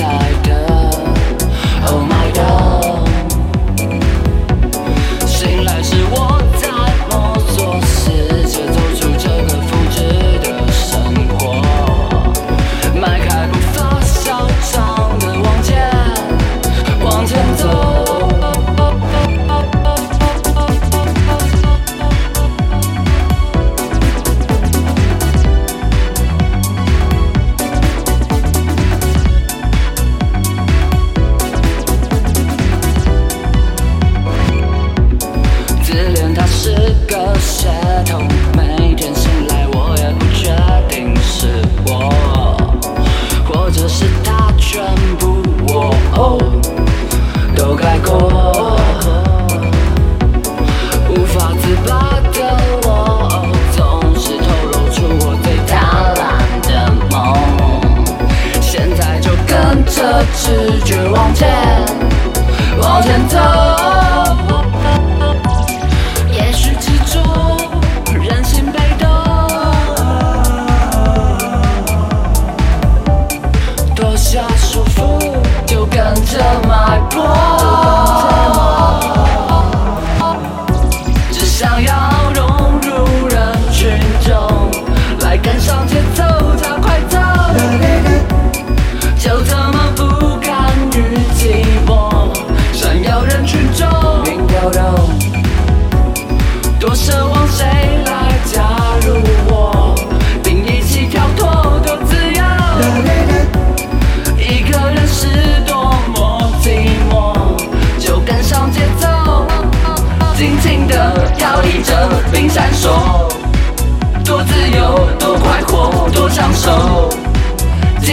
I've done.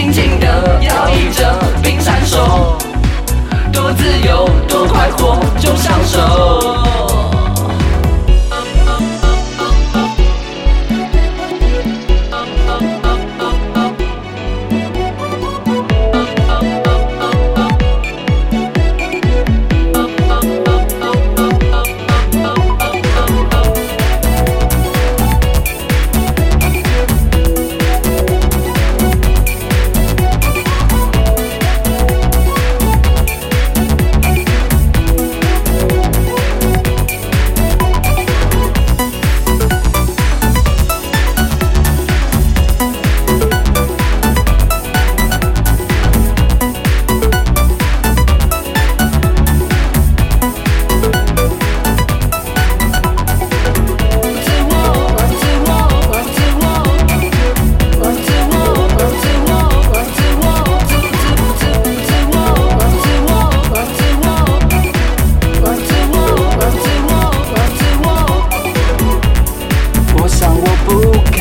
轻轻地摇曳着冰山手，多自由，多快活，就上手。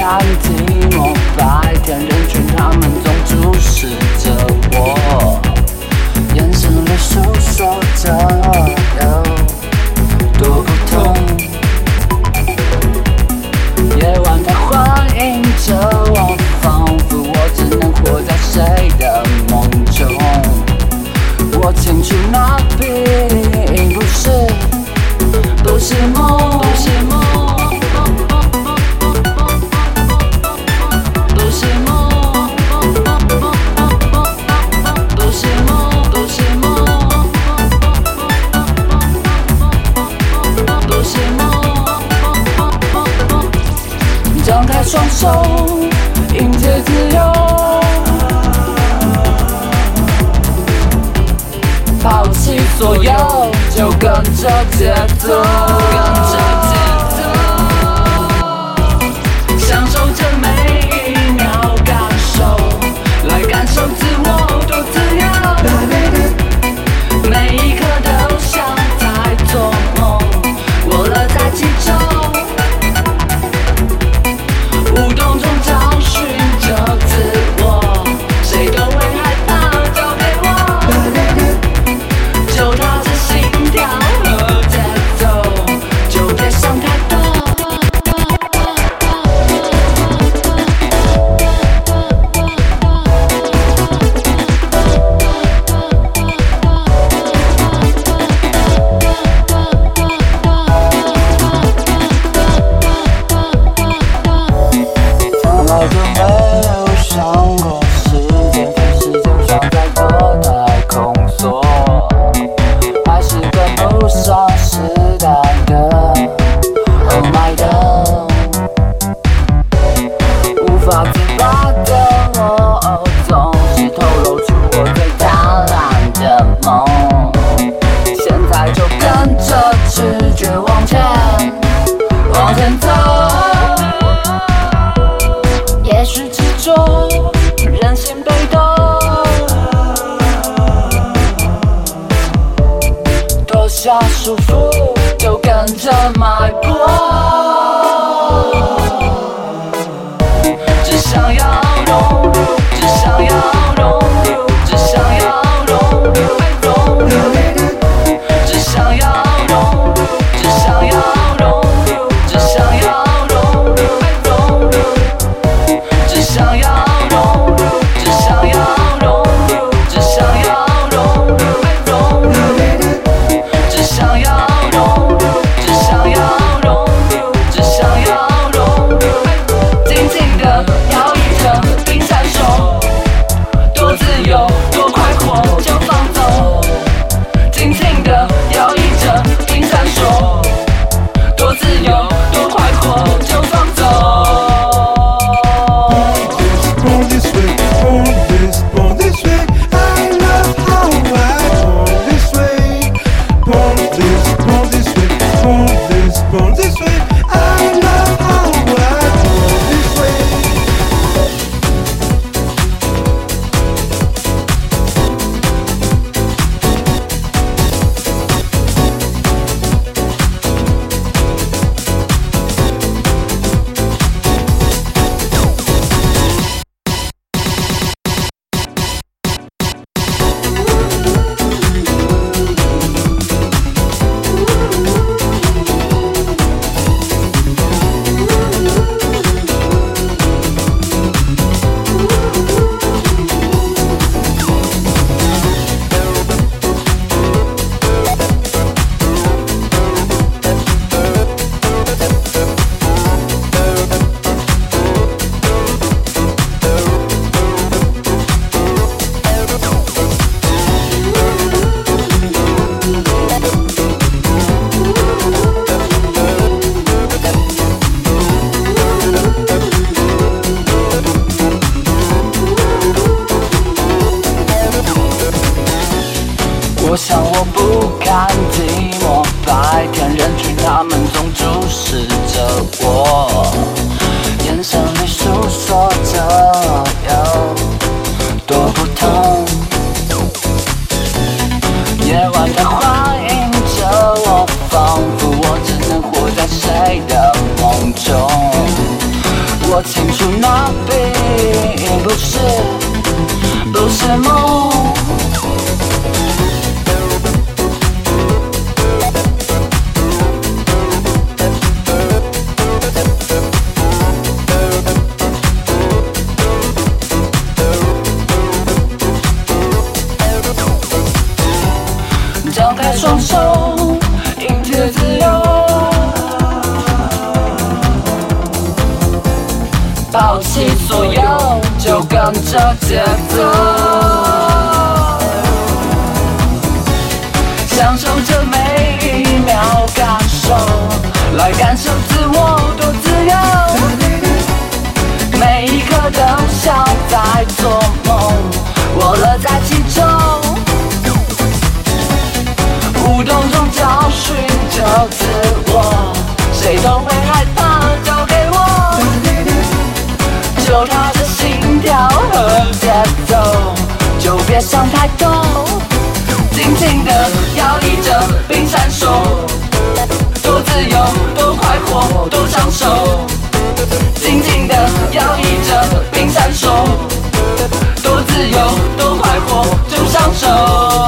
reality to, to, to. 下束缚，都跟着迈过，只想要。你所有，就跟着节奏，享受这每一秒感受，来感受自我多自由，每一刻都像在做梦，我乐在其中。想太多。尽情的摇曳着冰山手，多自由，多快活，多享受。尽情的摇曳着冰山手，多自由，多快活，就享受。